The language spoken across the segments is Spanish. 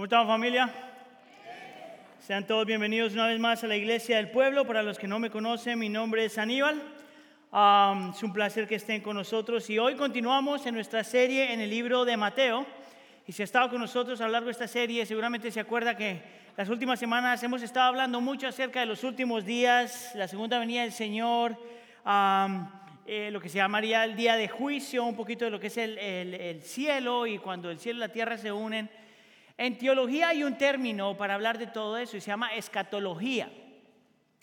¿Cómo están familia? Sean todos bienvenidos una vez más a la Iglesia del Pueblo. Para los que no me conocen, mi nombre es Aníbal. Um, es un placer que estén con nosotros y hoy continuamos en nuestra serie en el libro de Mateo. Y si ha estado con nosotros a lo largo de esta serie, seguramente se acuerda que las últimas semanas hemos estado hablando mucho acerca de los últimos días, la segunda venida del Señor, um, eh, lo que se llamaría el día de juicio, un poquito de lo que es el, el, el cielo y cuando el cielo y la tierra se unen. En teología hay un término para hablar de todo eso y se llama escatología.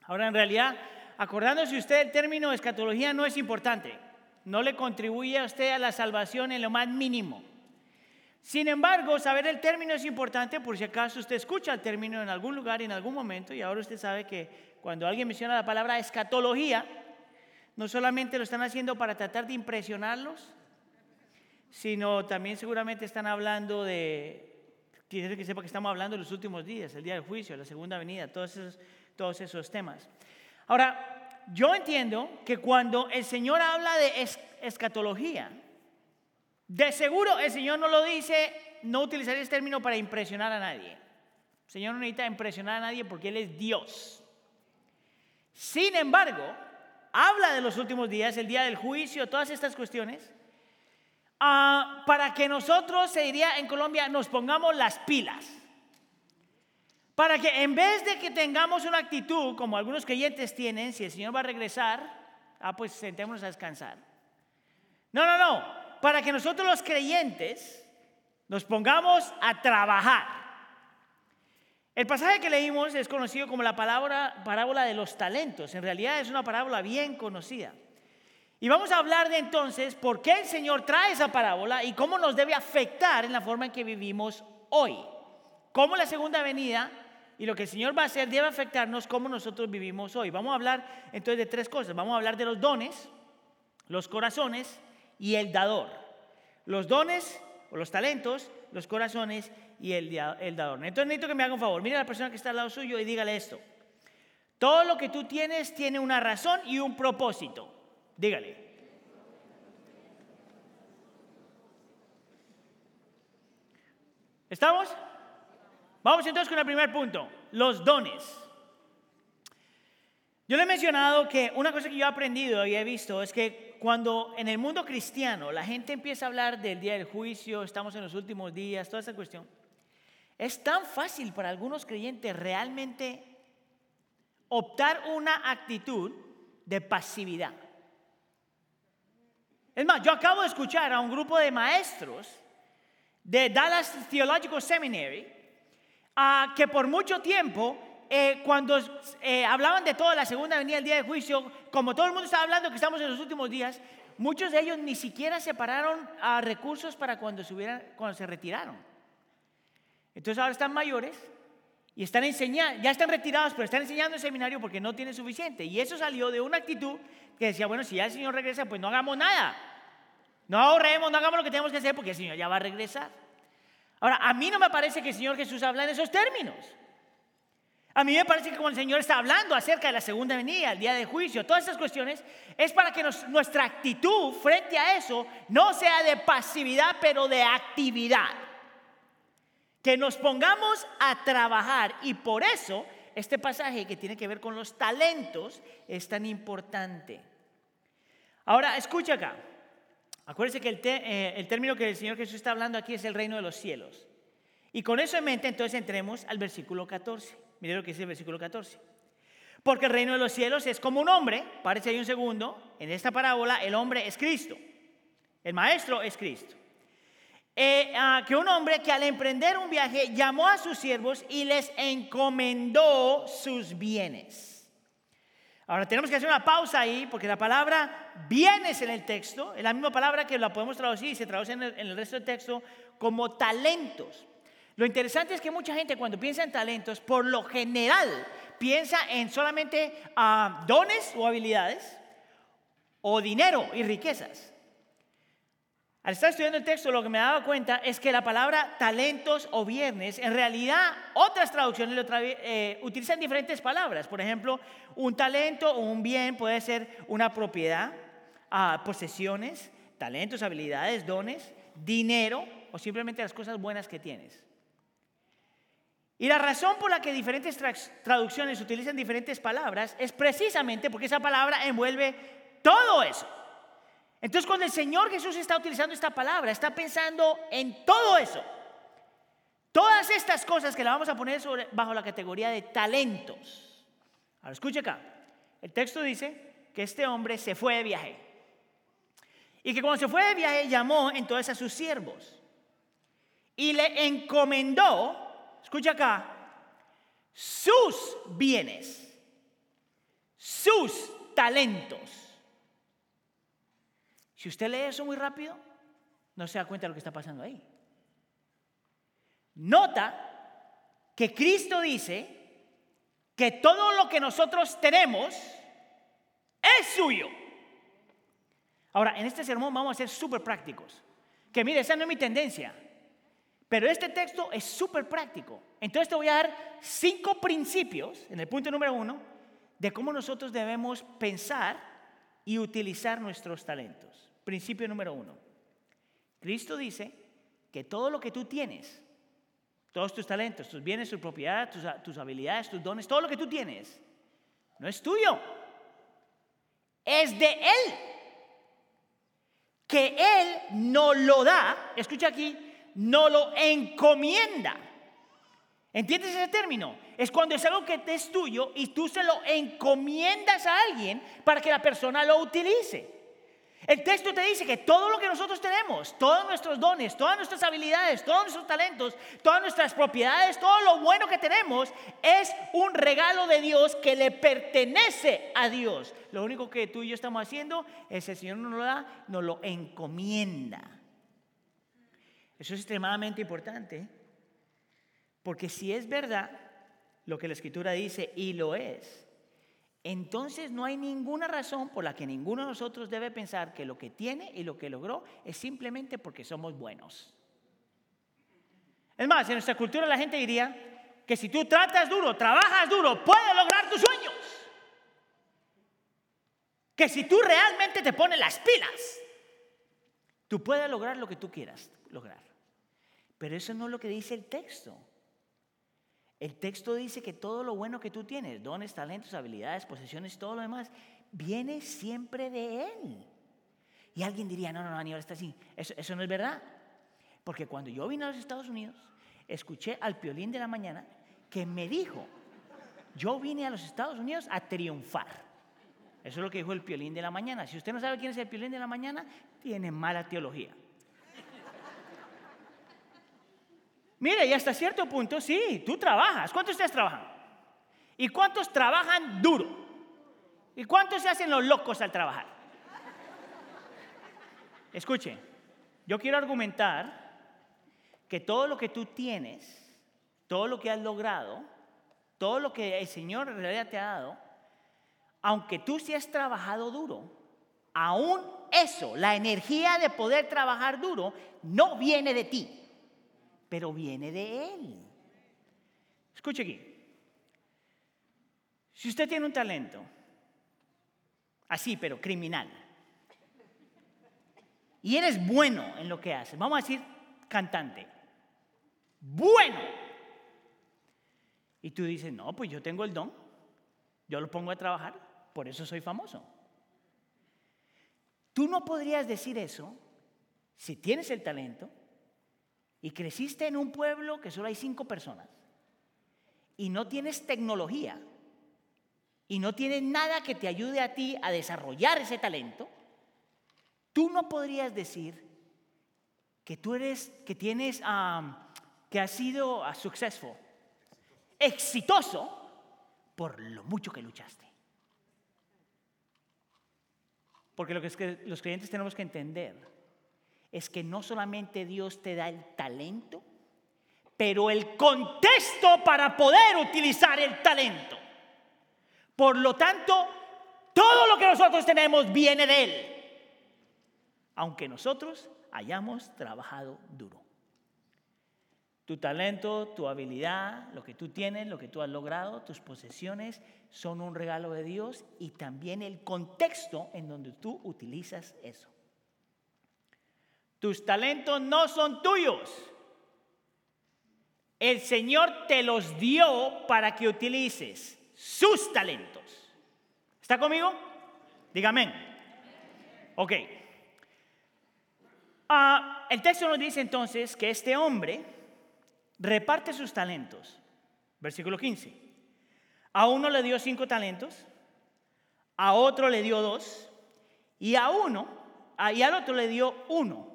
Ahora, en realidad, acordándose usted, el término escatología no es importante. No le contribuye a usted a la salvación en lo más mínimo. Sin embargo, saber el término es importante por si acaso usted escucha el término en algún lugar, en algún momento, y ahora usted sabe que cuando alguien menciona la palabra escatología, no solamente lo están haciendo para tratar de impresionarlos, sino también seguramente están hablando de Quiero que sepa que estamos hablando de los últimos días, el día del juicio, la segunda venida, todos esos, todos esos temas. Ahora, yo entiendo que cuando el Señor habla de escatología, de seguro el Señor no lo dice, no utilizaría este término para impresionar a nadie. El Señor no necesita impresionar a nadie porque Él es Dios. Sin embargo, habla de los últimos días, el día del juicio, todas estas cuestiones, Ah, para que nosotros, se diría en Colombia, nos pongamos las pilas. Para que en vez de que tengamos una actitud como algunos creyentes tienen, si el Señor va a regresar, ah, pues sentémonos a descansar. No, no, no. Para que nosotros los creyentes nos pongamos a trabajar. El pasaje que leímos es conocido como la palabra, parábola de los talentos. En realidad es una parábola bien conocida. Y vamos a hablar de entonces por qué el Señor trae esa parábola y cómo nos debe afectar en la forma en que vivimos hoy. Cómo la segunda venida y lo que el Señor va a hacer debe afectarnos cómo nosotros vivimos hoy. Vamos a hablar entonces de tres cosas. Vamos a hablar de los dones, los corazones y el dador. Los dones o los talentos, los corazones y el, dador. Entonces necesito que me haga un favor. Mira a la persona que está al lado suyo y dígale esto. Todo lo que tú tienes tiene una razón y un propósito. Dígale. ¿Estamos? Vamos entonces con el primer punto, los dones. Yo le he mencionado que una cosa que yo he aprendido y he visto es que cuando en el mundo cristiano la gente empieza a hablar del día del juicio, estamos en los últimos días, toda esa cuestión, es tan fácil para algunos creyentes realmente optar una actitud de pasividad. Es más, yo acabo de escuchar a un grupo de maestros de Dallas Theological Seminary que por mucho tiempo, eh, cuando eh, hablaban de toda la segunda venida del día de juicio, como todo el mundo estaba hablando que estamos en los últimos días, muchos de ellos ni siquiera separaron a recursos para cuando se, cuando se retiraron. Entonces ahora están mayores y están enseñando, ya están retirados, pero están enseñando el seminario porque no tienen suficiente. Y eso salió de una actitud que decía, bueno, si ya el Señor regresa, pues no hagamos nada. No ahorremos, no hagamos lo que tenemos que hacer porque el Señor ya va a regresar. Ahora, a mí no me parece que el Señor Jesús habla en esos términos. A mí me parece que como el Señor está hablando acerca de la segunda venida, el día de juicio, todas esas cuestiones, es para que nuestra actitud frente a eso no sea de pasividad, pero de actividad. Que nos pongamos a trabajar y por eso este pasaje que tiene que ver con los talentos es tan importante. Ahora, escucha acá. Acuérdense que eh, el, término que el Señor Jesús está hablando aquí es el reino de los cielos. Y con eso en mente, entonces entremos al versículo 14. Mire lo que dice el versículo 14. Porque el reino de los cielos es como un hombre, parece ahí un segundo, en esta parábola el hombre es Cristo. El maestro es Cristo. Eh, ah, que un hombre que al emprender un viaje llamó a sus siervos y les encomendó sus bienes. Ahora tenemos que hacer una pausa ahí porque la palabra bienes en el texto es la misma palabra que la podemos traducir y se traduce en el, resto del texto como talentos. Lo interesante es que mucha gente cuando piensa en talentos, por lo general piensa en solamente ah, dones o habilidades o dinero y riquezas. Al estar estudiando el texto, lo que me dado cuenta es que la palabra talentos o viernes, en realidad otras traducciones eh, utilizan diferentes palabras. Por ejemplo, un talento o un bien puede ser una propiedad, ah, posesiones, talentos, habilidades, dones, dinero o simplemente las cosas buenas que tienes. Y la razón por la que diferentes traducciones utilizan diferentes palabras es precisamente porque esa palabra envuelve todo eso. Entonces cuando el Señor Jesús está utilizando esta palabra, está pensando en todo eso. Todas estas cosas que la vamos a poner bajo la categoría de talentos. Ahora escuche acá. El texto dice que este hombre se fue de viaje. Y que cuando se fue de viaje llamó entonces a sus siervos. Y le encomendó, escucha acá, sus bienes, sus talentos. Si usted lee eso muy rápido, no se da cuenta de lo que está pasando ahí. Nota que Cristo dice que todo lo que nosotros tenemos es suyo. Ahora, en este sermón vamos a ser súper prácticos. Que mire, esa no es mi tendencia. Pero este texto es súper práctico. Entonces te voy a dar cinco principios, en el punto número uno, de cómo nosotros debemos pensar y utilizar nuestros talentos. Principio número uno. Cristo dice que todo lo que tú tienes, todos tus talentos, tus bienes, tus propiedades, tus, habilidades, tus dones, todo lo que tú tienes, no es tuyo, es de Él. Que Él no lo da, escucha aquí, no lo encomienda. ¿Entiendes ese término? Es cuando es algo que es tuyo y tú se lo encomiendas a alguien para que la persona lo utilice. El texto te dice que todo lo que nosotros tenemos, todos nuestros dones, todas nuestras habilidades, todos nuestros talentos, todas nuestras propiedades, todo lo bueno que tenemos es un regalo de Dios que le pertenece a Dios. Lo único que tú y yo estamos haciendo es el Señor nos lo da, nos lo encomienda. Eso es extremadamente importante, porque si es verdad lo que la Escritura dice y lo es, entonces no hay ninguna razón por la que ninguno de nosotros debe pensar que lo que tiene y lo que logró es simplemente porque somos buenos. Es más, en nuestra cultura la gente diría que si tú tratas duro, trabajas duro, puedes lograr tus sueños. Que si tú realmente te pones las pilas, tú puedes lograr lo que tú quieras lograr. Pero eso no es lo que dice el texto. El texto dice que todo lo bueno que tú tienes, dones, talentos, habilidades, posesiones, todo lo demás, viene siempre de Él. Y alguien diría, no, no, no, Aníbal está así. Eso, eso no es verdad. Porque cuando yo vine a los Estados Unidos, escuché al piolín de la mañana que me dijo, yo vine a los Estados Unidos a triunfar. Eso es lo que dijo el piolín de la mañana. Si usted no sabe quién es el piolín de la mañana, tiene mala teología. Mire, y hasta cierto punto, sí, tú trabajas. ¿Cuántos ustedes trabajan? ¿Y cuántos trabajan duro? ¿Y cuántos se hacen los locos al trabajar? Escuche, yo quiero argumentar que todo lo que tú tienes, todo lo que has logrado, todo lo que el Señor en realidad te ha dado, aunque tú sí has trabajado duro, aún eso, la energía de poder trabajar duro, no viene de ti pero viene de Él. Escuche aquí. Si usted tiene un talento, así, pero criminal, y eres bueno en lo que haces, vamos a decir cantante, bueno, y tú dices, no, pues yo tengo el don, yo lo pongo a trabajar, por eso soy famoso. Tú no podrías decir eso si tienes el talento y creciste en un pueblo que solo hay cinco personas y no tienes tecnología y no tienes nada que te ayude a ti a desarrollar ese talento, tú no podrías decir que tú eres, que tienes, que has sido uh, successful, exitoso por lo mucho que luchaste. Porque lo que es que los creyentes tenemos que entender es que no solamente Dios te da el talento, pero el contexto para poder utilizar el talento. Por lo tanto, todo lo que nosotros tenemos viene de Él, aunque nosotros hayamos trabajado duro. Tu talento, tu habilidad, lo que tú tienes, lo que tú has logrado, tus posesiones son un regalo de Dios y también el contexto en donde tú utilizas eso. Tus talentos no son tuyos. el Señor te los dio para que utilices sus talentos. ¿Está conmigo? Dígame. Ok. Ah, el texto nos dice entonces que este hombre reparte sus talentos. Versículo 15. A uno le dio cinco talentos, a otro le dio dos, y a uno, y al otro le dio uno.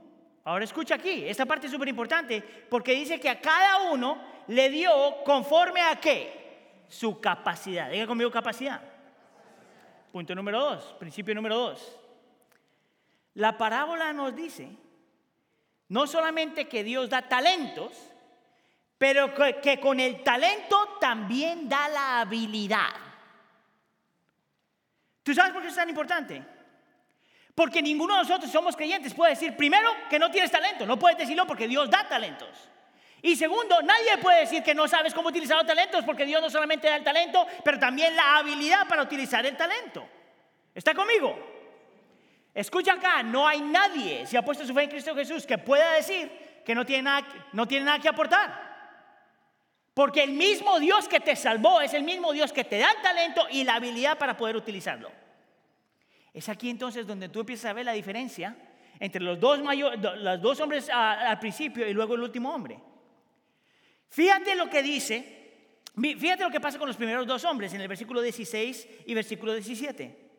Ahora escucha aquí, esta parte es súper importante, porque dice que a cada uno le dio conforme a qué? Su capacidad. Diga conmigo capacidad. Punto número dos, principio número dos. La parábola nos dice no solamente que Dios da talentos, pero que, con el talento también da la habilidad. ¿Tú sabes por qué es tan importante? Porque ninguno de nosotros somos creyentes puede decir, primero, que no tienes talento. No puedes decirlo porque Dios da talentos. Y segundo, nadie puede decir que no sabes cómo utilizar los talentos porque Dios no solamente da el talento, pero también la habilidad para utilizar el talento. ¿Está conmigo? Escucha acá, no hay nadie, si ha puesto su fe en Cristo Jesús, que pueda decir que no tiene nada, no tiene nada que aportar. Porque el mismo Dios que te salvó es el mismo Dios que te da el talento y la habilidad para poder utilizarlo. Es aquí entonces donde tú empiezas a ver la diferencia entre los dos, los dos hombres al principio y luego el último hombre. Fíjate lo que dice, fíjate lo que pasa con los primeros dos hombres en el versículo 16 y versículo 17.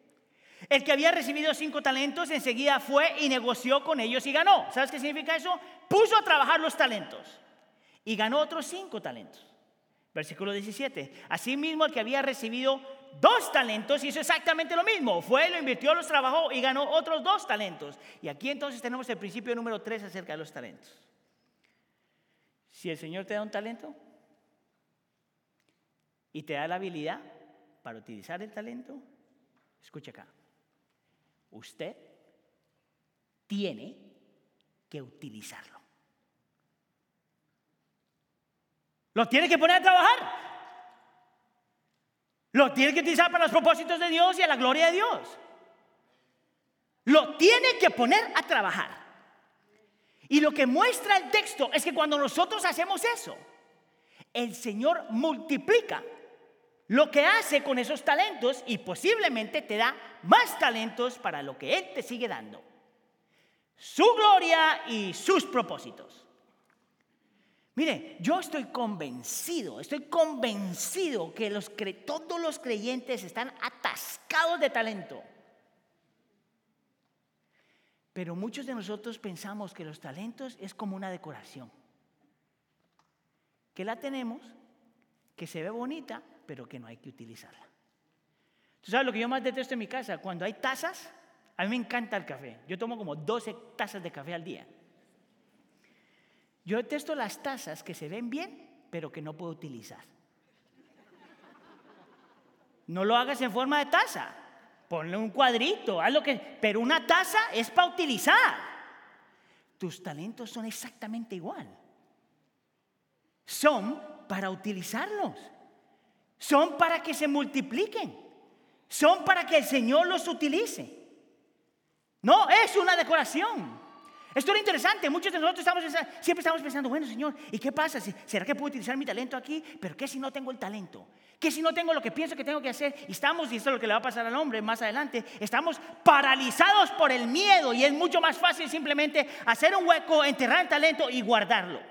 El que había recibido cinco talentos enseguida fue y negoció con ellos y ganó. ¿Sabes qué significa eso? Puso a trabajar los talentos y ganó otros cinco talentos. Versículo 17. Asimismo, el que había recibido dos talentos hizo exactamente lo mismo. Fue, lo invirtió, los trabajó y ganó otros dos talentos. Y aquí entonces tenemos el principio número tres acerca de los talentos. Si el Señor te da un talento y te da la habilidad para utilizar el talento, escucha acá. Usted tiene que utilizarlo. Lo tiene que poner a trabajar. Lo tiene que utilizar para los propósitos de Dios y a la gloria de Dios. Lo tiene que poner a trabajar. Y lo que muestra el texto es que cuando nosotros hacemos eso, el Señor multiplica lo que hace con esos talentos y posiblemente te da más talentos para lo que Él te sigue dando. Su gloria y sus propósitos. Mire, yo estoy convencido, estoy convencido que todos los creyentes están atascados de talento. Pero muchos de nosotros pensamos que los talentos es como una decoración. Que la tenemos, que se ve bonita, pero que no hay que utilizarla. ¿Tú sabes lo que yo más detesto en mi casa? Cuando hay tazas, a mí me encanta el café. Yo tomo como 12 tazas de café al día. Yo detesto las tazas que se ven bien, pero que no puedo utilizar. No lo hagas en forma de taza. Ponle un cuadrito, haz lo que. Pero una taza es para utilizar. Tus talentos son exactamente igual. Son para utilizarlos. Son para que se multipliquen. Son para que el Señor los utilice. No es una decoración. Esto era interesante. Muchos de nosotros estamos, siempre estamos pensando, bueno, Señor, ¿y qué pasa? ¿Será que puedo utilizar mi talento aquí? Pero ¿qué si no tengo el talento? ¿Qué si no tengo lo que pienso que tengo que hacer? Y estamos, y esto es lo que le va a pasar al hombre más adelante, estamos paralizados por el miedo y es mucho más fácil simplemente hacer un hueco, enterrar el talento y guardarlo.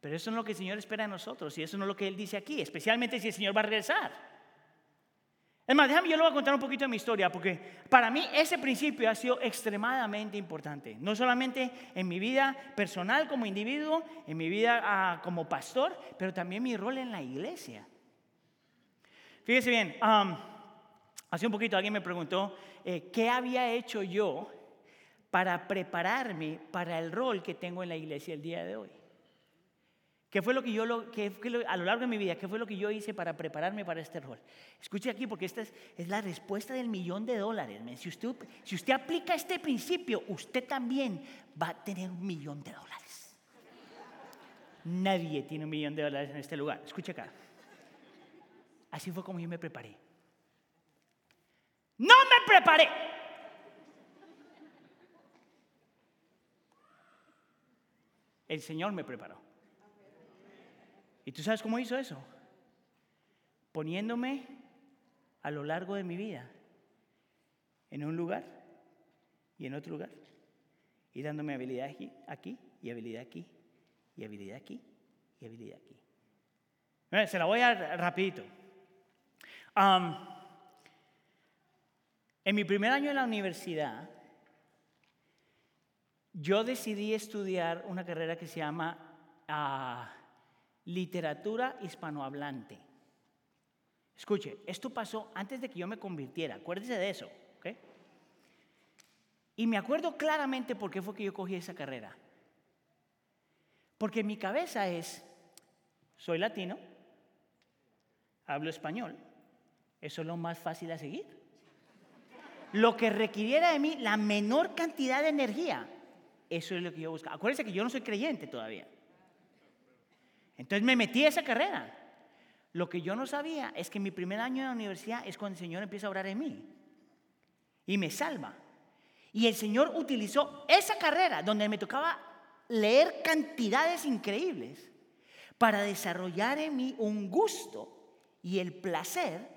Pero eso no es lo que el Señor espera de nosotros y eso no es lo que Él dice aquí, especialmente si el Señor va a regresar. Es más, déjame, yo le voy a contar un poquito de mi historia, porque para mí ese principio ha sido extremadamente importante. No solamente en mi vida personal como individuo, en mi vida ah, como pastor, pero también mi rol en la iglesia. Fíjese bien, hace un poquito alguien me preguntó eh, qué había hecho yo para prepararme para el rol que tengo en la iglesia el día de hoy. ¿Qué fue lo que yo, lo, que, a lo largo de mi vida, qué fue lo que yo hice para prepararme para este rol? Escuche aquí porque esta es, es la respuesta del millón de dólares. Si usted, si usted aplica este principio, usted también va a tener un millón de dólares. Nadie tiene un millón de dólares en este lugar. Escuche acá. Así fue como yo me preparé. No me preparé. El Señor me preparó. ¿Y tú sabes cómo hizo eso? Poniéndome a lo largo de mi vida en un lugar y en otro lugar y dándome habilidad aquí, y habilidad aquí y habilidad aquí y habilidad aquí. Se la voy a rapidito. en mi primer año en la universidad, yo decidí estudiar una carrera que se llama ah, literatura hispanohablante. Escuche, esto pasó antes de que yo me convirtiera, acuérdese de eso, ¿ok? Y me acuerdo claramente por qué fue que yo cogí esa carrera. Porque mi cabeza es, soy latino, hablo español, eso es lo más fácil a seguir. Lo que requiriera de mí la menor cantidad de energía, eso es lo que yo buscaba. Acuérdense que yo no soy creyente todavía. Entonces me metí a esa carrera. Lo que yo no sabía es que mi primer año en la universidad es cuando el Señor empieza a orar en mí y me salva. Y el Señor utilizó esa carrera donde me tocaba leer cantidades increíbles para desarrollar en mí un gusto y el placer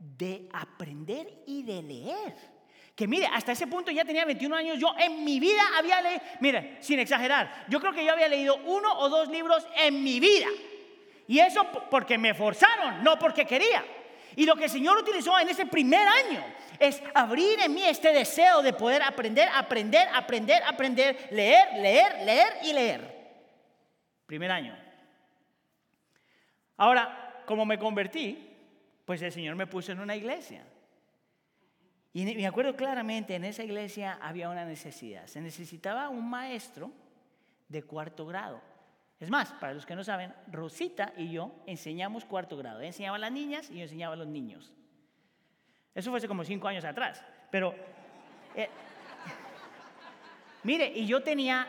de aprender y de leer que mire, hasta ese punto ya tenía 21 años, yo en mi vida había leído, mire, sin exagerar, yo creo que yo había leído uno o dos libros en mi vida. Y eso porque me forzaron, no porque quería. Y lo que el Señor utilizó en ese primer año es abrir en mí este deseo de poder aprender, aprender, aprender, aprender, leer, leer, leer y leer. Primer año. Ahora, como me convertí, pues el Señor me puso en una iglesia. Y me acuerdo claramente, en esa iglesia había una necesidad. Se necesitaba un maestro de cuarto grado. Es más, para los que no saben, Rosita y yo enseñamos cuarto grado. Ella enseñaba a las niñas y yo enseñaba a los niños. Eso fue hace como cinco años atrás. Pero, eh, mire, y yo tenía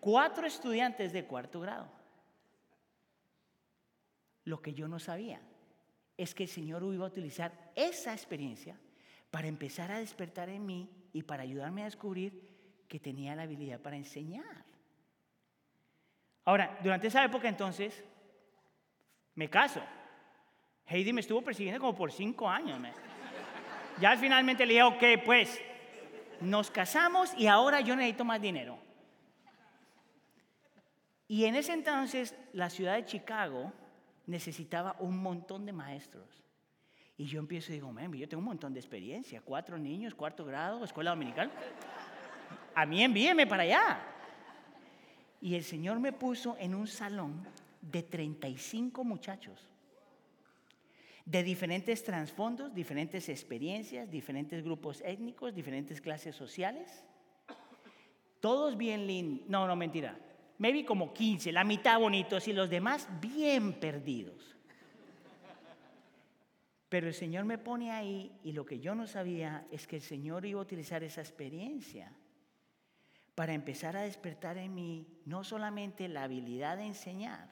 cuatro estudiantes de cuarto grado. Lo que yo no sabía es que el Señor iba a utilizar esa experiencia para empezar a despertar en mí y para ayudarme a descubrir que tenía la habilidad para enseñar. Ahora, durante esa época entonces, me caso. Heidi me estuvo persiguiendo como por cinco años. Ya finalmente le dije, ok, pues nos casamos y ahora yo necesito más dinero. Y en ese entonces la ciudad de Chicago necesitaba un montón de maestros. Y yo empiezo y digo, yo tengo un montón de experiencia, cuatro niños, cuarto grado, escuela dominical. A mí envíeme para allá. Y el Señor me puso en un salón de 35 muchachos, de diferentes trasfondos, diferentes experiencias, diferentes grupos étnicos, diferentes clases sociales. Todos bien lindos, no, no, mentira, me vi como 15, la mitad bonitos y los demás bien perdidos. Pero el Señor me pone ahí y lo que yo no sabía es que el Señor iba a utilizar esa experiencia para empezar a despertar en mí no solamente la habilidad de enseñar,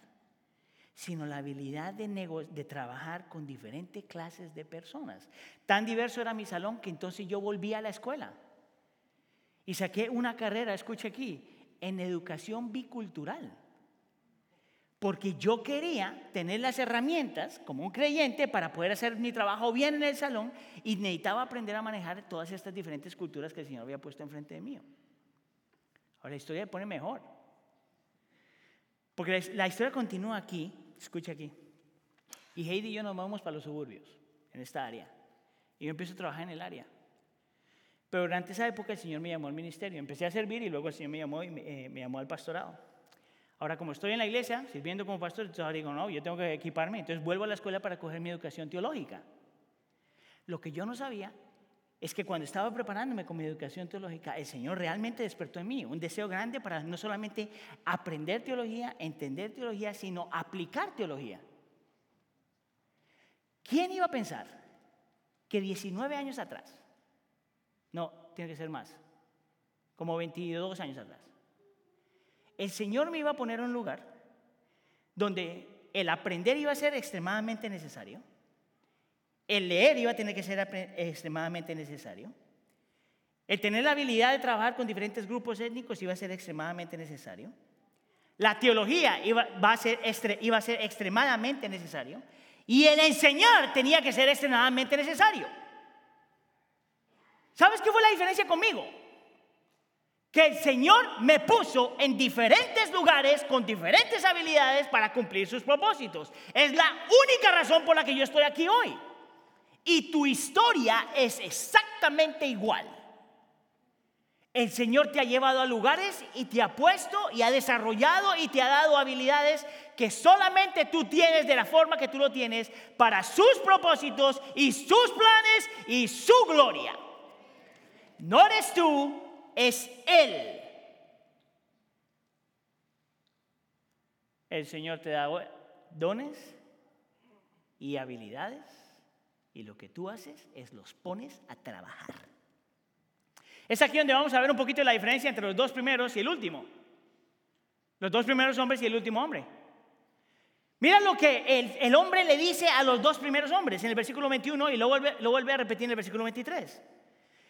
sino la habilidad de, trabajar con diferentes clases de personas. Tan diverso era mi salón que entonces yo volví a la escuela y saqué una carrera, escuche aquí, en educación bicultural porque yo quería tener las herramientas como un creyente para poder hacer mi trabajo bien en el salón y necesitaba aprender a manejar todas estas diferentes culturas que el Señor había puesto enfrente de mí. Ahora la historia se pone mejor. Porque la historia continúa aquí, escucha aquí. Y Heidi y yo nos vamos para los suburbios, en esta área. Y yo empiezo a trabajar en el área. Pero durante esa época el Señor me llamó al ministerio. Empecé a servir y luego el Señor me llamó, y me, eh, me llamó al pastorado. Ahora, como estoy en la iglesia, sirviendo como pastor, entonces digo, no, yo tengo que equiparme. Entonces vuelvo a la escuela para coger mi educación teológica. Lo que yo no sabía es que cuando estaba preparándome con mi educación teológica, el Señor realmente despertó en mí un deseo grande para no solamente aprender teología, entender teología, sino aplicar teología. ¿Quién iba a pensar que 19 años atrás, no, tiene que ser más, como 22 años atrás, el Señor me iba a poner en un lugar donde el aprender iba a ser extremadamente necesario, el leer iba a tener que ser extremadamente necesario, el tener la habilidad de trabajar con diferentes grupos étnicos iba a ser extremadamente necesario, la teología iba, a ser, a ser extremadamente necesario y el enseñar tenía que ser extremadamente necesario. ¿Sabes qué fue la diferencia conmigo? Que el Señor me puso en diferentes lugares con diferentes habilidades para cumplir sus propósitos. Es la única razón por la que yo estoy aquí hoy. Y tu historia es exactamente igual. El Señor te ha llevado a lugares y te ha puesto y ha desarrollado y te ha dado habilidades que solamente tú tienes de la forma que tú lo tienes para sus propósitos y sus planes y su gloria. No eres tú, es Él. El Señor te da dones y habilidades y lo que tú haces es los pones a trabajar. Es aquí donde vamos a ver un poquito la diferencia entre los dos primeros y el último. Los dos primeros hombres y el último hombre. Mira lo que el, hombre le dice a los dos primeros hombres en el versículo 21 y lo vuelve, lo vuelve a repetir en el versículo 23.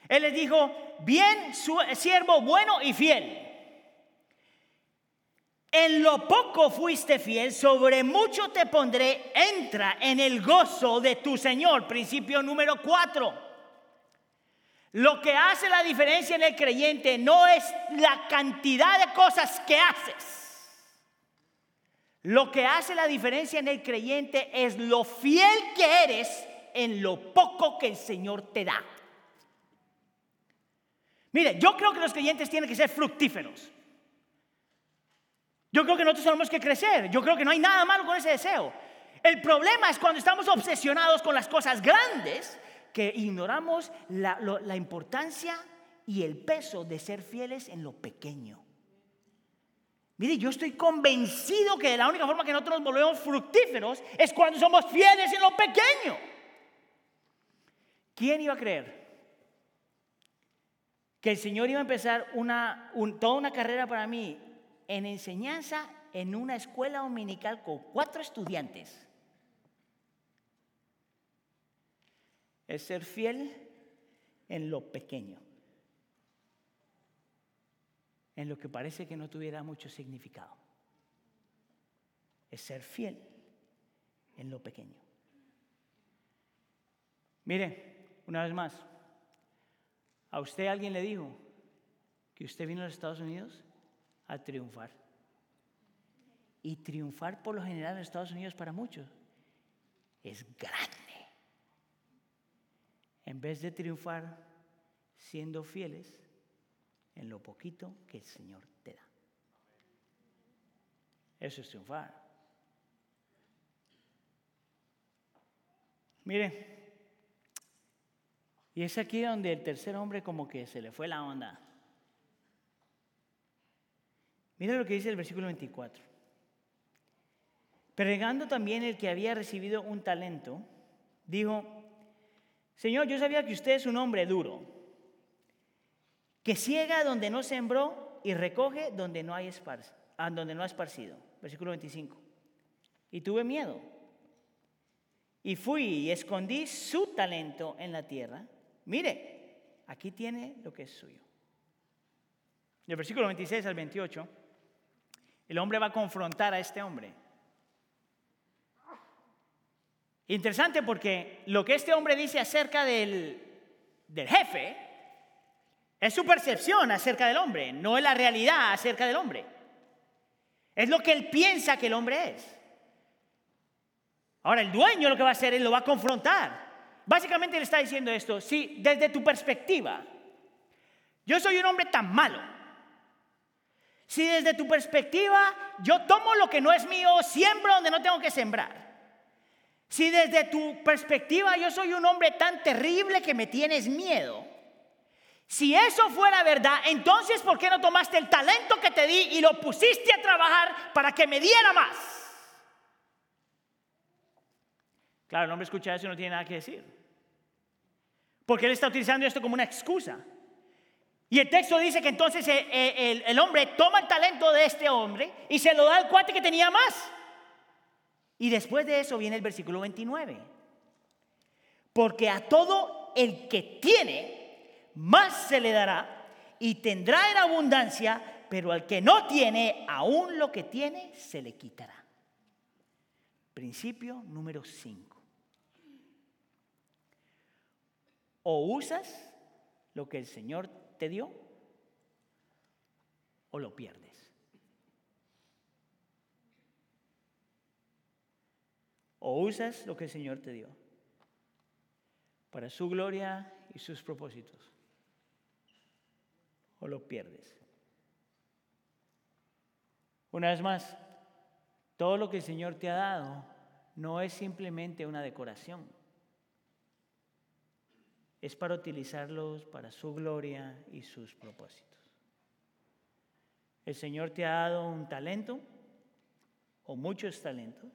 Él les dijo, bien, siervo bueno y fiel. En lo poco fuiste fiel, sobre mucho te pondré, entra en el gozo de tu Señor. Principio número 4. Lo que hace la diferencia en el creyente no es la cantidad de cosas que haces. Lo que hace la diferencia en el creyente es lo fiel que eres en lo poco que el Señor te da. Mire, yo creo que los creyentes tienen que ser fructíferos. Yo creo que nosotros tenemos que crecer. Yo creo que no hay nada malo con ese deseo. El problema es cuando estamos obsesionados con las cosas grandes que ignoramos la, importancia y el peso de ser fieles en lo pequeño. Mire, yo estoy convencido que la única forma que nosotros nos volvemos fructíferos es cuando somos fieles en lo pequeño. ¿Quién iba a creer que el Señor iba a empezar toda una carrera para mí en enseñanza en una escuela dominical con cuatro estudiantes? es ser fiel en lo pequeño, en lo que parece que no tuviera mucho significado. Es ser fiel en lo pequeño. Mire, una vez más, a usted alguien le dijo que usted vino a los Estados Unidos a triunfar. Y triunfar por lo general en Estados Unidos para muchos es grande en vez de triunfar siendo fieles en lo poquito que el Señor te da. Eso es triunfar. Mire, y es aquí donde el tercer hombre como que se le fue la onda. Mire lo que dice el versículo 24. Pregando también el que había recibido un talento, dijo, Señor, yo sabía que usted es un hombre duro, que ciega donde no sembró y recoge donde no, hay ah, donde no ha esparcido. Versículo 25. Y tuve miedo. Y fui y escondí su talento en la tierra. Mire, aquí tiene lo que es suyo. el versículo 26 al 28, el hombre va a confrontar a este hombre. Interesante porque lo que este hombre dice acerca del, jefe es su percepción acerca del hombre, no es la realidad acerca del hombre. Es lo que él piensa que el hombre es. Ahora, el dueño lo que va a hacer es lo va a confrontar. Básicamente le está diciendo esto, si desde tu perspectiva, yo soy un hombre tan malo, si desde tu perspectiva yo tomo lo que no es mío, siembro donde no tengo que sembrar, si desde tu perspectiva yo soy un hombre tan terrible que me tienes miedo, si eso fuera verdad, entonces ¿por qué no tomaste el talento que te di y lo pusiste a trabajar para que me diera más? Claro, el hombre escucha eso y no tiene nada que decir. Porque él está utilizando esto como una excusa. Y el texto dice que entonces eh, eh, el, el hombre toma el talento de este hombre y se lo da al cuate que tenía más. Y después de eso viene el versículo 29. Porque a todo el que tiene, más se le dará y tendrá en abundancia, pero al que no tiene, aún lo que tiene, se le quitará. Principio número 5. O usas lo que el Señor te dio o lo pierdes. O usas lo que el Señor te dio para su gloria y sus propósitos. O lo pierdes. Una vez más, todo lo que el Señor te ha dado no es simplemente una decoración. Es para utilizarlos para su gloria y sus propósitos. El Señor te ha dado un talento o muchos talentos.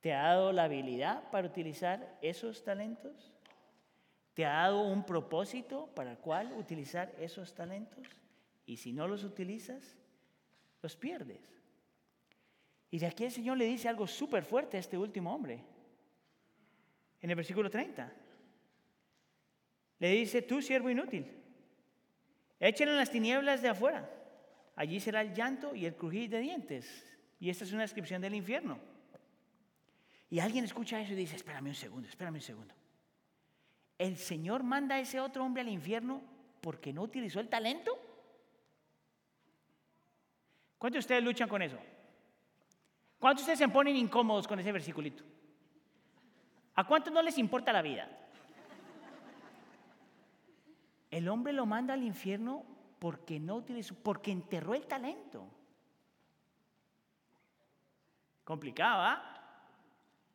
Te ha dado la habilidad para utilizar esos talentos. Te ha dado un propósito para el cual utilizar esos talentos. Y si no los utilizas, los pierdes. Y de aquí el Señor le dice algo súper fuerte a este último hombre. En el versículo 30. Le dice, tú siervo inútil, échale en las tinieblas de afuera. Allí será el llanto y el crujir de dientes. Y esta es una descripción del infierno. Y alguien escucha eso y dice, espérame un segundo, espérame un segundo. ¿El Señor manda a ese otro hombre al infierno porque no utilizó el talento? ¿Cuántos de ustedes luchan con eso? ¿Cuántos de ustedes se ponen incómodos con ese versiculito? ¿A cuántos no les importa la vida? El hombre lo manda al infierno porque no utilizó, porque enterró el talento. Complicado, ¿ah?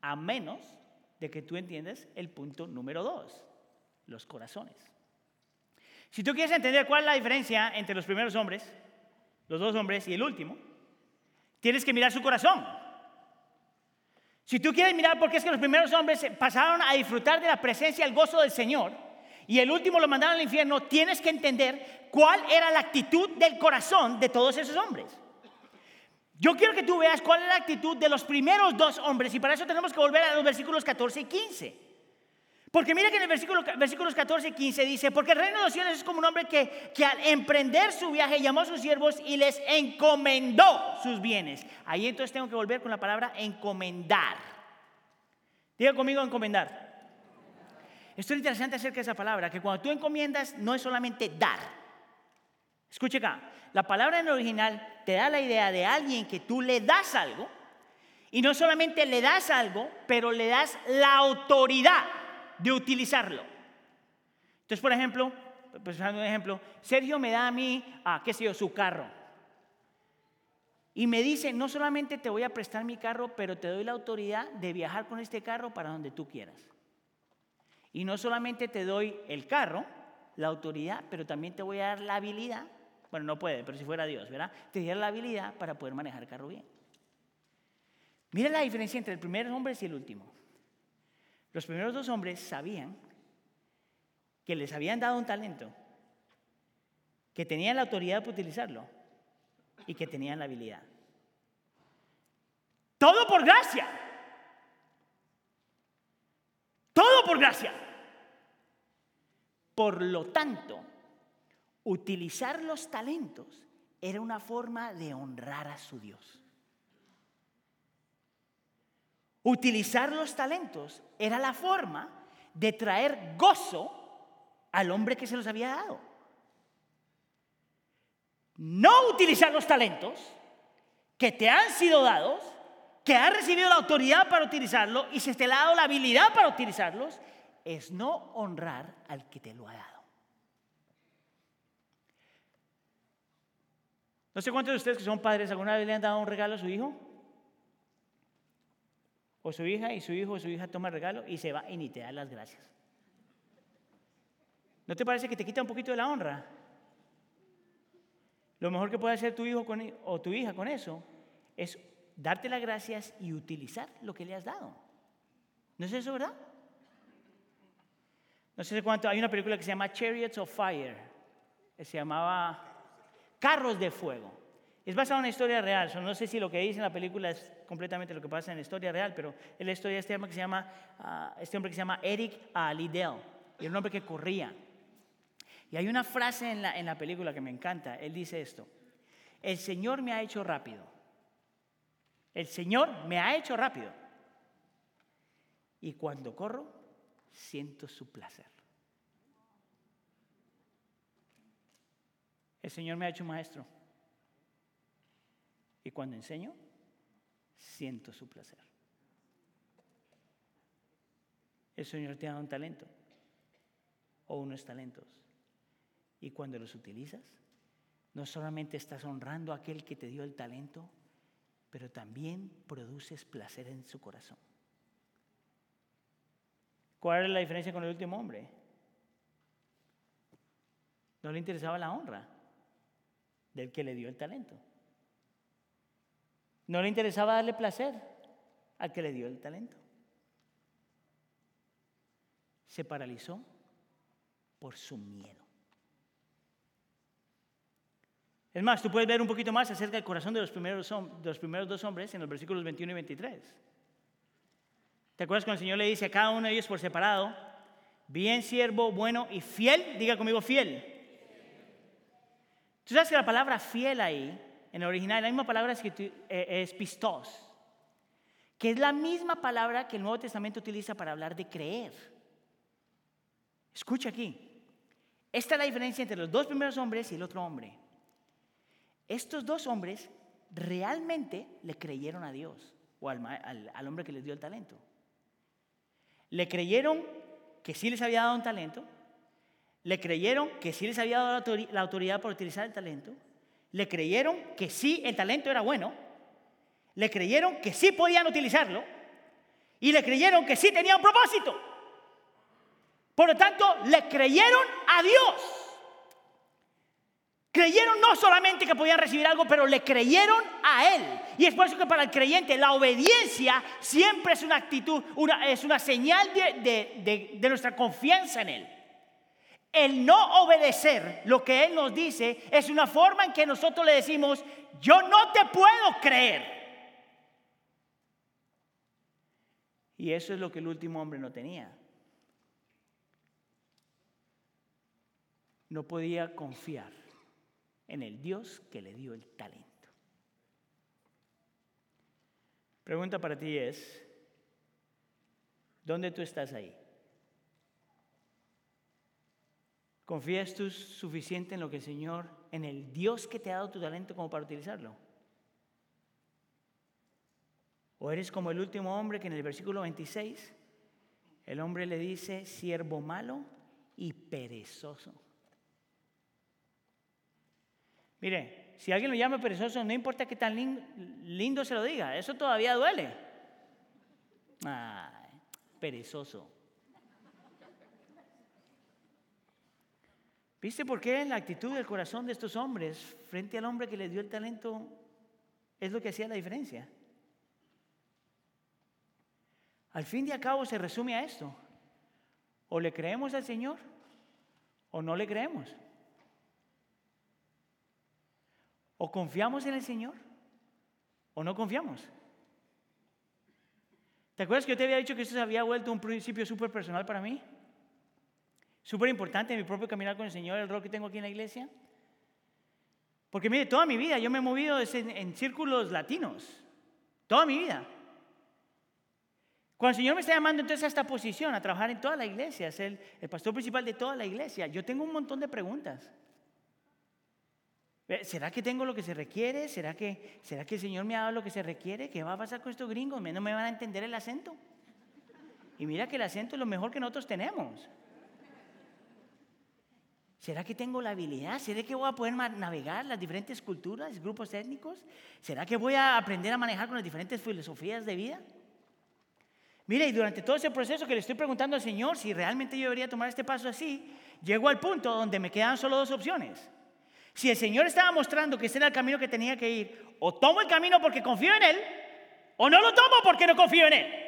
A menos de que tú entiendas el punto número dos, los corazones. Si tú quieres entender cuál es la diferencia entre los primeros hombres, los dos hombres y el último, tienes que mirar su corazón. Si tú quieres mirar por qué es que los primeros hombres pasaron a disfrutar de la presencia y el gozo del Señor y el último lo mandaron al infierno, tienes que entender cuál era la actitud del corazón de todos esos hombres. Yo quiero que tú veas cuál es la actitud de los primeros dos hombres y para eso tenemos que volver a los versículos 14 y 15. Porque mira que en el versículo, versículos 14 y 15 dice, porque el reino de los cielos es como un hombre que, que al emprender su viaje llamó a sus siervos y les encomendó sus bienes. Ahí entonces tengo que volver con la palabra encomendar. Diga conmigo encomendar. Esto es interesante acerca de esa palabra, que cuando tú encomiendas no es solamente dar. Escuche acá, la palabra en el original te da la idea de alguien que tú le das algo y no solamente le das algo, pero le das la autoridad de utilizarlo. Entonces, por ejemplo, pues un ejemplo, Sergio me da a mí, ah, qué sé yo, su carro. Y me dice, no solamente te voy a prestar mi carro, pero te doy la autoridad de viajar con este carro para donde tú quieras. Y no solamente te doy el carro, la autoridad, pero también te voy a dar la habilidad. Bueno, no puede, pero si fuera Dios, ¿verdad? Te daría la habilidad para poder manejar el carro bien. Mira la diferencia entre el primer hombre y el último. Los primeros dos hombres sabían que les habían dado un talento, que tenían la autoridad para utilizarlo y que tenían la habilidad. Todo por gracia. Todo por gracia. Por lo tanto, utilizar los talentos era una forma de honrar a su Dios. Utilizar los talentos era la forma de traer gozo al hombre que se los había dado. No utilizar los talentos que te han sido dados, que has recibido la autoridad para utilizarlo y se te ha dado la habilidad para utilizarlos, es no honrar al que te lo ha dado. No sé cuántos de ustedes que son padres alguna vez le han dado un regalo a su hijo o su hija y su hijo o su hija toma el regalo y se va y ni te da las gracias. ¿No te parece que te quita un poquito de la honra? Lo mejor que puede hacer tu hijo o tu hija con eso es darte las gracias y utilizar lo que le has dado. ¿No es eso, verdad? No sé cuánto, hay una película que se llama Chariots of Fire, se llamaba Carros de Fuego. Es basada en una historia real, no sé si lo que dice en la película es completamente lo que pasa en la historia real, pero es la historia de este hombre que se llama, este hombre que se llama Eric Liddell, y era un hombre que corría. Y hay una frase en la, en la película que me encanta, él dice esto, el Señor me ha hecho rápido. El Señor me ha hecho rápido. Y cuando corro, siento su placer. El Señor me ha hecho maestro. Y cuando enseño, siento su placer. El Señor te da un talento o unos talentos. Y cuando los utilizas, no solamente estás honrando a aquel que te dio el talento, pero también produces placer en su corazón. ¿Cuál es la diferencia con el último hombre? No le interesaba la honra del que le dio el talento. No le interesaba darle placer al que le dio el talento. Se paralizó por su miedo. Es más, tú puedes ver un poquito más acerca del corazón de los primeros, de los primeros dos hombres en los versículos 21 y 23. ¿Te acuerdas cuando el Señor le dice a cada uno de ellos por separado, bien siervo, bueno y fiel? Diga conmigo fiel. Tú sabes que la palabra fiel ahí, en el original, la misma palabra eh, es pistos, que es la misma palabra que el Nuevo Testamento utiliza para hablar de creer. Escucha aquí. Esta es la diferencia entre los dos primeros hombres y el otro hombre. Estos dos hombres realmente le creyeron a Dios o al, hombre que les dio el talento. Le creyeron que sí les había dado un talento, le creyeron que sí les había dado la autoridad para utilizar el talento, le creyeron que sí el talento era bueno, le creyeron que sí podían utilizarlo y le creyeron que sí tenía un propósito. Por lo tanto, le creyeron a Dios. Creyeron no solamente que podían recibir algo, pero le creyeron a Él. Y es por eso que para el creyente la obediencia siempre es una actitud, es una señal de, de nuestra confianza en Él. El no obedecer lo que Él nos dice es una forma en que nosotros le decimos, yo no te puedo creer. Y eso es lo que el último hombre no tenía. No podía confiar en el Dios que le dio el talento. Pregunta para ti es, ¿dónde tú estás ahí? ¿Confías tú suficiente en lo que el Señor, en el Dios que te ha dado tu talento como para utilizarlo? ¿O eres como el último hombre que en el versículo 26 el hombre le dice, siervo malo y perezoso? Mire, si alguien lo llama perezoso, no importa qué tan lindo, se lo diga, eso todavía duele. Ay, perezoso. ¿Viste por qué la actitud del corazón de estos hombres frente al hombre que les dio el talento es lo que hacía la diferencia? Al fin y al cabo se resume a esto. O le creemos al Señor o no le creemos. O confiamos en el Señor o no confiamos. ¿Te acuerdas que yo te había dicho que esto se había vuelto un principio súper personal para mí? Súper importante en mi propio caminar con el Señor, el rol que tengo aquí en la iglesia. Porque mire, toda mi vida yo me he movido en, círculos latinos. Toda mi vida. Cuando el Señor me está llamando entonces a esta posición, a trabajar en toda la iglesia, a ser el pastor principal de toda la iglesia, yo tengo un montón de preguntas. ¿Será que tengo lo que se requiere? ¿Será que, ¿Será que el Señor me ha dado lo que se requiere? ¿Qué va a pasar con estos gringos? No me van a entender el acento. Y mira que el acento es lo mejor que nosotros tenemos. ¿Será que tengo la habilidad? ¿Será que voy a poder navegar las diferentes culturas, grupos étnicos? ¿Será que voy a aprender a manejar con las diferentes filosofías de vida? Mira, y durante todo ese proceso que le estoy preguntando al Señor si realmente yo debería tomar este paso así, llego al punto donde me quedan solo dos opciones. Si el Señor estaba mostrando que ese era el camino que tenía que ir, o tomo el camino porque confío en Él, o no lo tomo porque no confío en Él.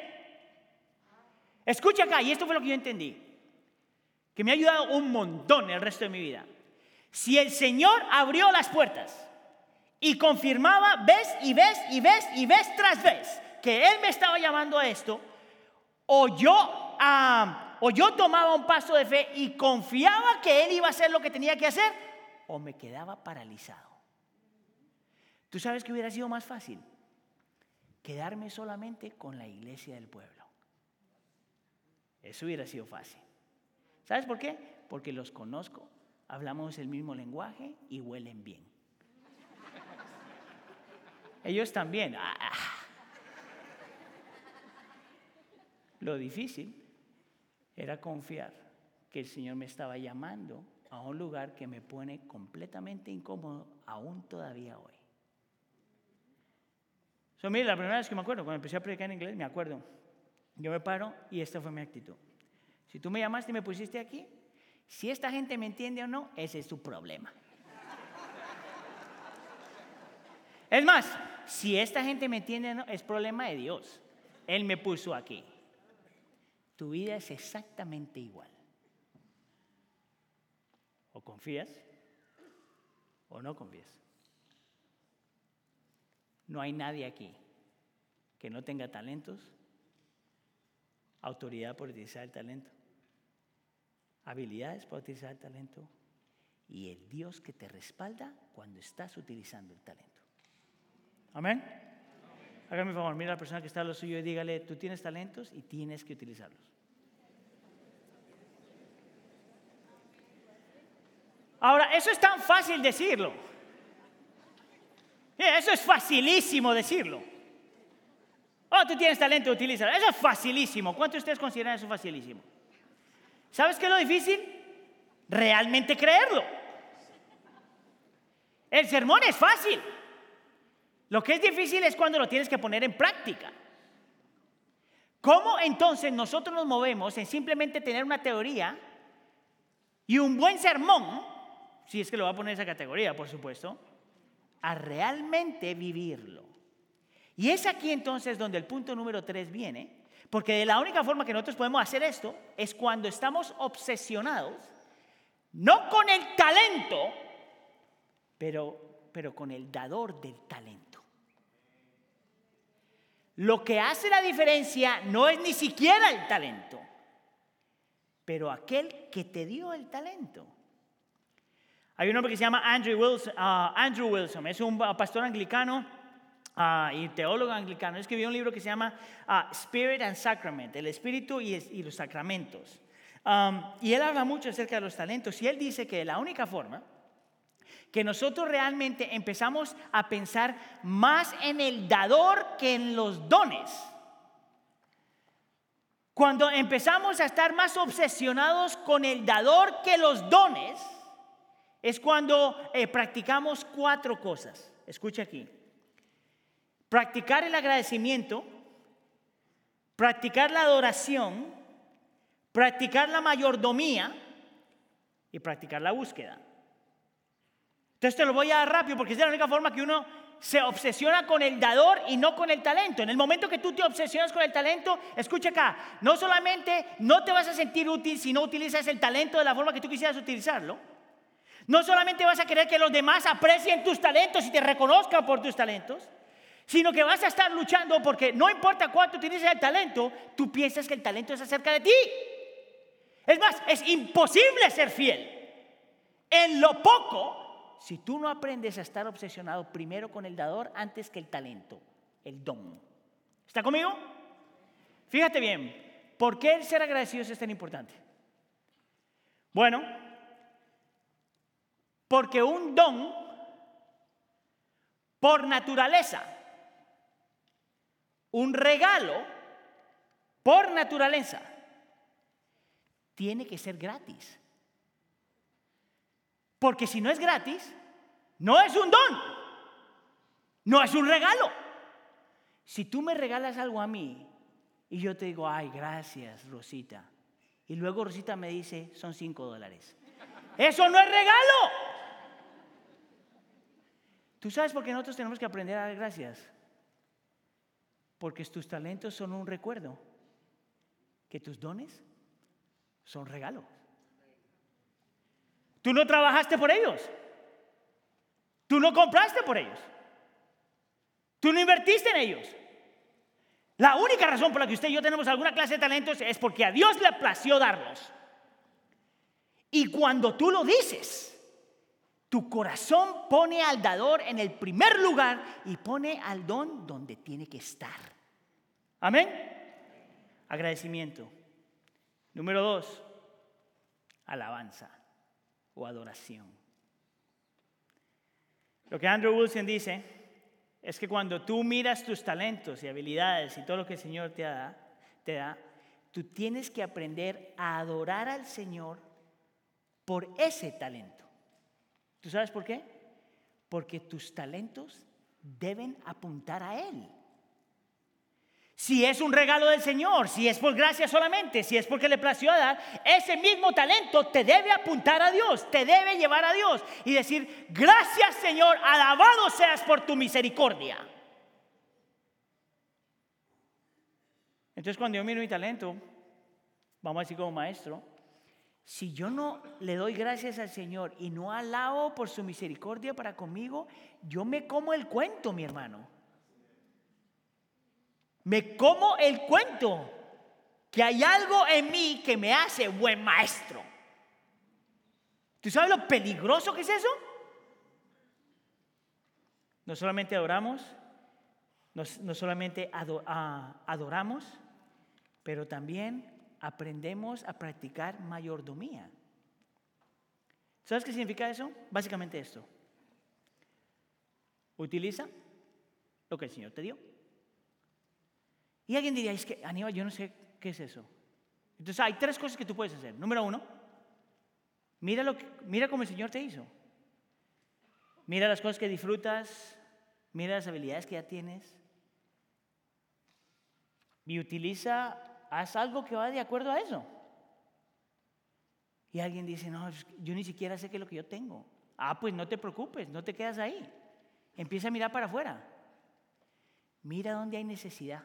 Escucha acá, y esto fue lo que yo entendí, que me ha ayudado un montón el resto de mi vida. Si el Señor abrió las puertas y confirmaba vez y vez y vez y vez tras vez que Él me estaba llamando a esto, o yo, ah, o yo tomaba un paso de fe y confiaba que Él iba a hacer lo que tenía que hacer, o me quedaba paralizado. ¿Tú sabes que hubiera sido más fácil? Quedarme solamente con la iglesia del pueblo. Eso hubiera sido fácil. ¿Sabes por qué? Porque los conozco, hablamos el mismo lenguaje y huelen bien. Ellos también. Ah. Lo difícil era confiar que el Señor me estaba llamando a un lugar que me pone completamente incómodo aún todavía hoy. So, mire, la primera vez que me acuerdo, cuando empecé a predicar en inglés, me acuerdo, yo me paro y esta fue mi actitud. Si tú me llamaste y me pusiste aquí, si esta gente me entiende o no, ese es tu problema. Es más, si esta gente me entiende o no, es problema de Dios. Él me puso aquí. Tu vida es exactamente igual. O confías o no confías. No hay nadie aquí que no tenga talentos, autoridad por utilizar el talento, habilidades para utilizar el talento y el Dios que te respalda cuando estás utilizando el talento. Amén. Hágame favor, mira a la persona que está a lo suyo y dígale, tú tienes talentos y tienes que utilizarlos. Ahora, eso es tan fácil decirlo. Eso es facilísimo decirlo. Oh, tú tienes talento, utilízalo. Eso es facilísimo. ¿Cuántos de ustedes consideran eso facilísimo? ¿Sabes qué es lo difícil? Realmente creerlo. El sermón es fácil. Lo que es difícil es cuando lo tienes que poner en práctica. ¿Cómo entonces nosotros nos movemos en simplemente tener una teoría y un buen sermón, si es que lo va a poner en esa categoría, por supuesto, a realmente vivirlo? Y es aquí entonces donde el punto número tres viene, porque de la única forma que nosotros podemos hacer esto es cuando estamos obsesionados, no con el talento, pero, pero con el dador del talento. Lo que hace la diferencia no es ni siquiera el talento, pero aquel que te dio el talento. Hay un hombre que se llama Andrew Wilson, ah, Andrew Wilson es un pastor anglicano ah, y teólogo anglicano. Escribió un libro que se llama ah, Spirit and Sacrament, el espíritu y, los sacramentos. Um, y él habla mucho acerca de los talentos y él dice que la única forma que nosotros realmente empezamos a pensar más en el dador que en los dones. Cuando empezamos a estar más obsesionados con el dador que los dones, es cuando eh, practicamos cuatro cosas. Escucha aquí. Practicar el agradecimiento, practicar la adoración, practicar la mayordomía y practicar la búsqueda. Entonces te lo voy a dar rápido porque es la única forma que uno se obsesiona con el dador y no con el talento. En el momento que tú te obsesionas con el talento, escucha acá, no solamente no te vas a sentir útil si no utilizas el talento de la forma que tú quisieras utilizarlo, no solamente vas a querer que los demás aprecien tus talentos y te reconozcan por tus talentos, sino que vas a estar luchando porque no importa cuánto utilices el talento, tú piensas que el talento es acerca de ti. Es más, es imposible ser fiel. En lo poco si tú no aprendes a estar obsesionado primero con el dador antes que el talento, el don. ¿Está conmigo? Fíjate bien, ¿por qué el ser agradecido es tan importante? Bueno, porque un don, por naturaleza, un regalo, por naturaleza, tiene que ser gratis. Porque si no es gratis, no es un don, no es un regalo. Si tú me regalas algo a mí y yo te digo, ay, gracias, Rosita, y luego Rosita me dice, son cinco dólares. Eso no es regalo. ¿Tú sabes por qué nosotros tenemos que aprender a dar gracias? Porque tus talentos son un recuerdo, que tus dones son regalos. Tú no trabajaste por ellos. Tú no compraste por ellos. Tú no invertiste en ellos. La única razón por la que usted y yo tenemos alguna clase de talentos es porque a Dios le plació darlos. Y cuando tú lo dices, Tu corazón pone al dador en el primer lugar y pone al don donde tiene que estar. Amén. Agradecimiento. Número dos, alabanza o adoración. Lo que Andrew Wilson dice es que cuando tú miras tus talentos y habilidades y todo lo que el Señor te da, te da, tú tienes que aprender a adorar al Señor por ese talento. ¿Tú sabes por qué? Porque tus talentos deben apuntar a Él. Si es un regalo del Señor, si es por gracia solamente, si es porque le plació dar, ese mismo talento te debe apuntar a Dios, te debe llevar a Dios y decir, gracias Señor, alabado seas por tu misericordia. Entonces cuando yo miro mi talento, vamos a decir como maestro, si yo no le doy gracias al Señor y no alabo por su misericordia para conmigo, yo me como el cuento, mi hermano. Me como el cuento que hay algo en mí que me hace buen maestro. ¿Tú sabes lo peligroso que es eso? No solamente adoramos, no, solamente ah, adoramos, pero también aprendemos a practicar mayordomía. ¿Sabes qué significa eso? Básicamente esto. Utiliza lo que el Señor te dio. Y alguien diría, es que Aníbal, yo no sé qué es eso. Entonces hay tres cosas que tú puedes hacer. Número uno, mira, lo que, mira cómo el Señor te hizo. Mira las cosas que disfrutas, mira las habilidades que ya tienes. Y utiliza, haz algo que va de acuerdo a eso. Y alguien dice, no, yo ni siquiera sé qué es lo que yo tengo. Ah, pues no te preocupes, no te quedas ahí. Empieza a mirar para afuera. Mira dónde hay necesidad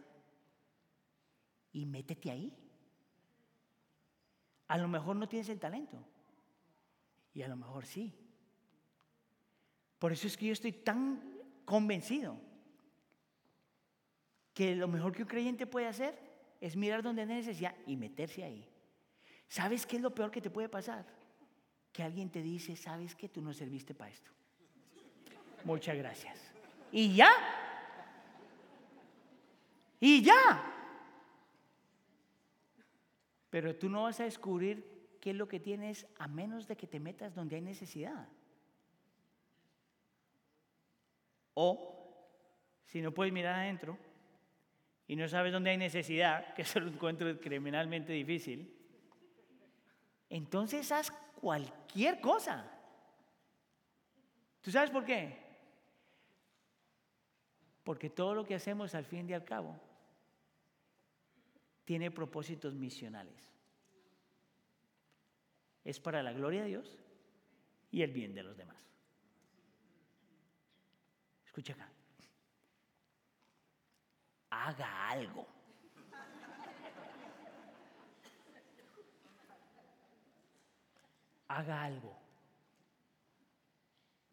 y métete ahí. A lo mejor no tienes el talento y a lo mejor sí. Por eso es que yo estoy tan convencido que lo mejor que un creyente puede hacer es mirar donde hay necesidad y meterse ahí. ¿Sabes qué es lo peor que te puede pasar? Que alguien te dice, ¿sabes que tú no serviste para esto? Muchas gracias. Y ya. Y ya. Pero tú no vas a descubrir qué es lo que tienes a menos de que te metas donde hay necesidad. O, si no puedes mirar adentro y no sabes dónde hay necesidad, que eso lo encuentro criminalmente difícil, entonces haz cualquier cosa. ¿Tú sabes por qué? Porque todo lo que hacemos al fin y al cabo tiene propósitos misionales. Es para la gloria de Dios y el bien de los demás. Escucha acá. Haga algo. Haga algo.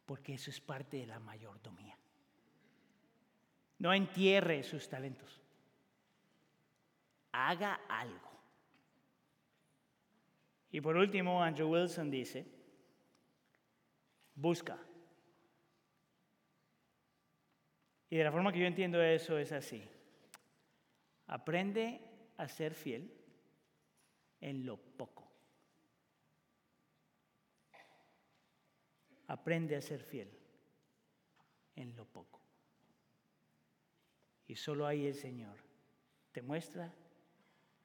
Porque eso es parte de la mayordomía. No entierre sus talentos haga algo. Y por último, Andrew Wilson dice, busca. Y de la forma que yo entiendo eso es así. Aprende a ser fiel en lo poco. Aprende a ser fiel en lo poco. Y solo ahí el Señor te muestra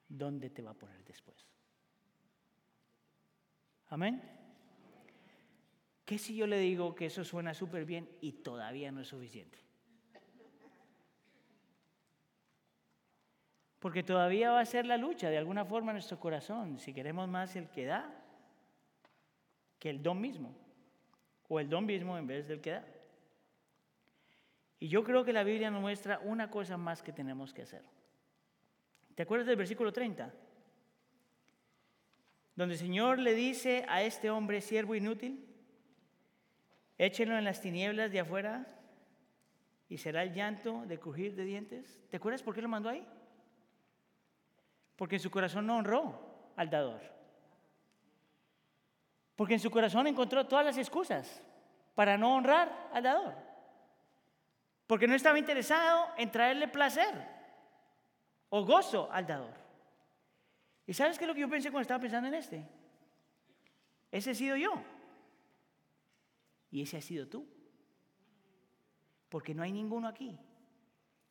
¿dónde te va a poner después? Amén. ¿Qué si yo le digo que eso suena súper bien y todavía no es suficiente? Porque todavía va a ser la lucha de alguna forma en nuestro corazón, si queremos más el que da que el don mismo, o el don mismo en vez del que da. Y yo creo que la Biblia nos muestra una cosa más que tenemos que hacer. ¿Te acuerdas del versículo 30? Donde el Señor le dice a este hombre, siervo inútil, échenlo en las tinieblas de afuera y será el llanto de crujir de dientes. ¿Te acuerdas por qué lo mandó ahí? Porque en su corazón no honró al dador. Porque en su corazón encontró todas las excusas. para no honrar al dador. Porque no estaba interesado en traerle placer o gozo al dador. ¿Y sabes qué es lo que yo pensé cuando estaba pensando en este? Ese he sido yo. Y ese ha sido tú. Porque no hay ninguno aquí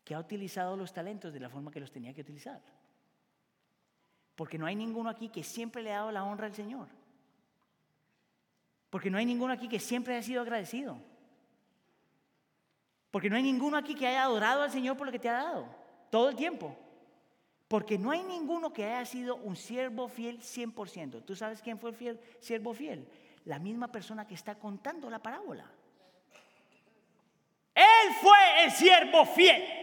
que ha utilizado los talentos de la forma que los tenía que utilizar. Porque no hay ninguno aquí que siempre le ha dado la honra al Señor. Porque no hay ninguno aquí que siempre haya sido agradecido. Porque no hay ninguno aquí que haya adorado al Señor por lo que te ha dado. Todo el tiempo. Porque no hay ninguno que haya sido un siervo fiel 100%. ¿Tú sabes quién fue el fiel, siervo fiel? La misma persona que está contando la parábola. Él fue el siervo fiel.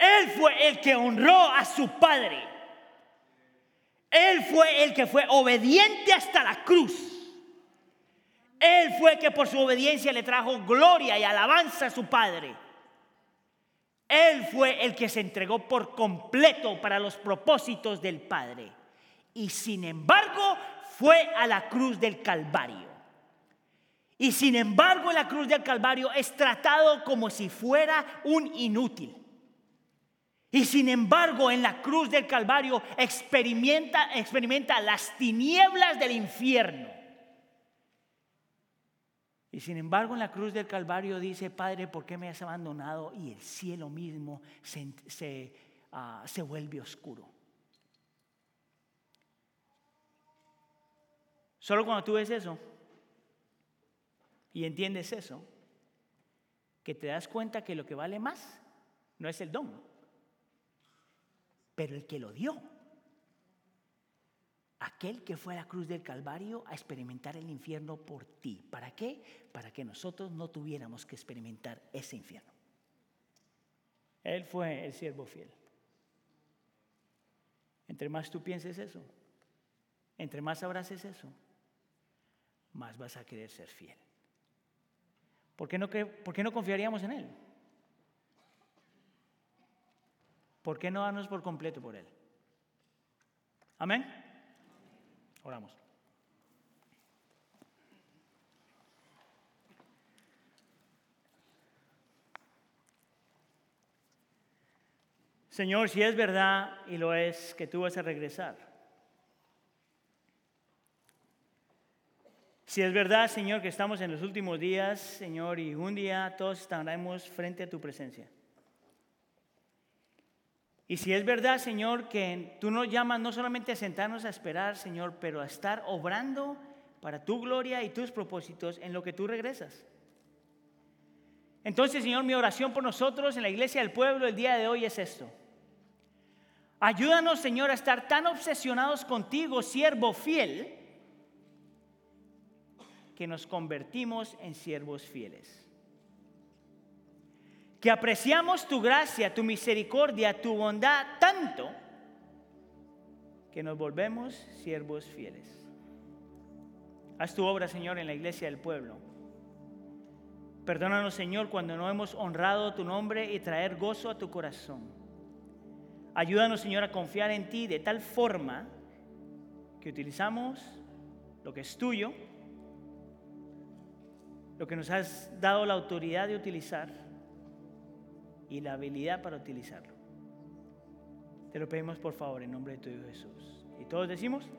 Él fue el que honró a su padre. Él fue el que fue obediente hasta la cruz. Él fue el que por su obediencia le trajo gloria y alabanza a su padre. Él fue el que se entregó por completo para los propósitos del Padre. Y sin embargo fue a la cruz del Calvario. Y sin embargo la cruz del Calvario es tratado como si fuera un inútil. Y sin embargo en la cruz del Calvario experimenta, experimenta las tinieblas del infierno. Y sin embargo en la cruz del Calvario dice, Padre, ¿por qué me has abandonado? Y el cielo mismo se, ah, se vuelve oscuro. Solo cuando tú ves eso y entiendes eso, que te das cuenta que lo que vale más no es el don, pero el que lo dio aquel que fue a la cruz del Calvario a experimentar el infierno por ti. ¿Para qué? Para que nosotros no tuviéramos que experimentar ese infierno. Él fue el siervo fiel. Entre más tú pienses eso, entre más abraces eso, más vas a querer ser fiel. ¿Por qué no, por qué no confiaríamos en Él? ¿Por qué no darnos por completo por Él? Amén. Oramos. Señor, si es verdad y lo es que tú vas a regresar. Si es verdad, Señor, que estamos en los últimos días, Señor, y un día todos estaremos frente a tu presencia. Y si es verdad, Señor, que tú nos llamas no solamente a sentarnos a esperar, Señor, pero a estar obrando para tu gloria y tus propósitos en lo que tú regresas. Entonces, Señor, mi oración por nosotros en la iglesia del pueblo el día de hoy es esto. Ayúdanos, Señor, a estar tan obsesionados contigo, siervo fiel, que nos convertimos en siervos fieles que apreciamos tu gracia, tu misericordia, tu bondad tanto que nos volvemos siervos fieles. Haz tu obra, Señor, en la iglesia del pueblo. Perdónanos, Señor, cuando no hemos honrado tu nombre y traer gozo a tu corazón. Ayúdanos, Señor, a confiar en ti de tal forma que utilizamos lo que es tuyo, lo que nos has dado la autoridad de utilizar y la habilidad para utilizarlo. Te lo pedimos por favor en nombre de tu Hijo Jesús. Y todos decimos...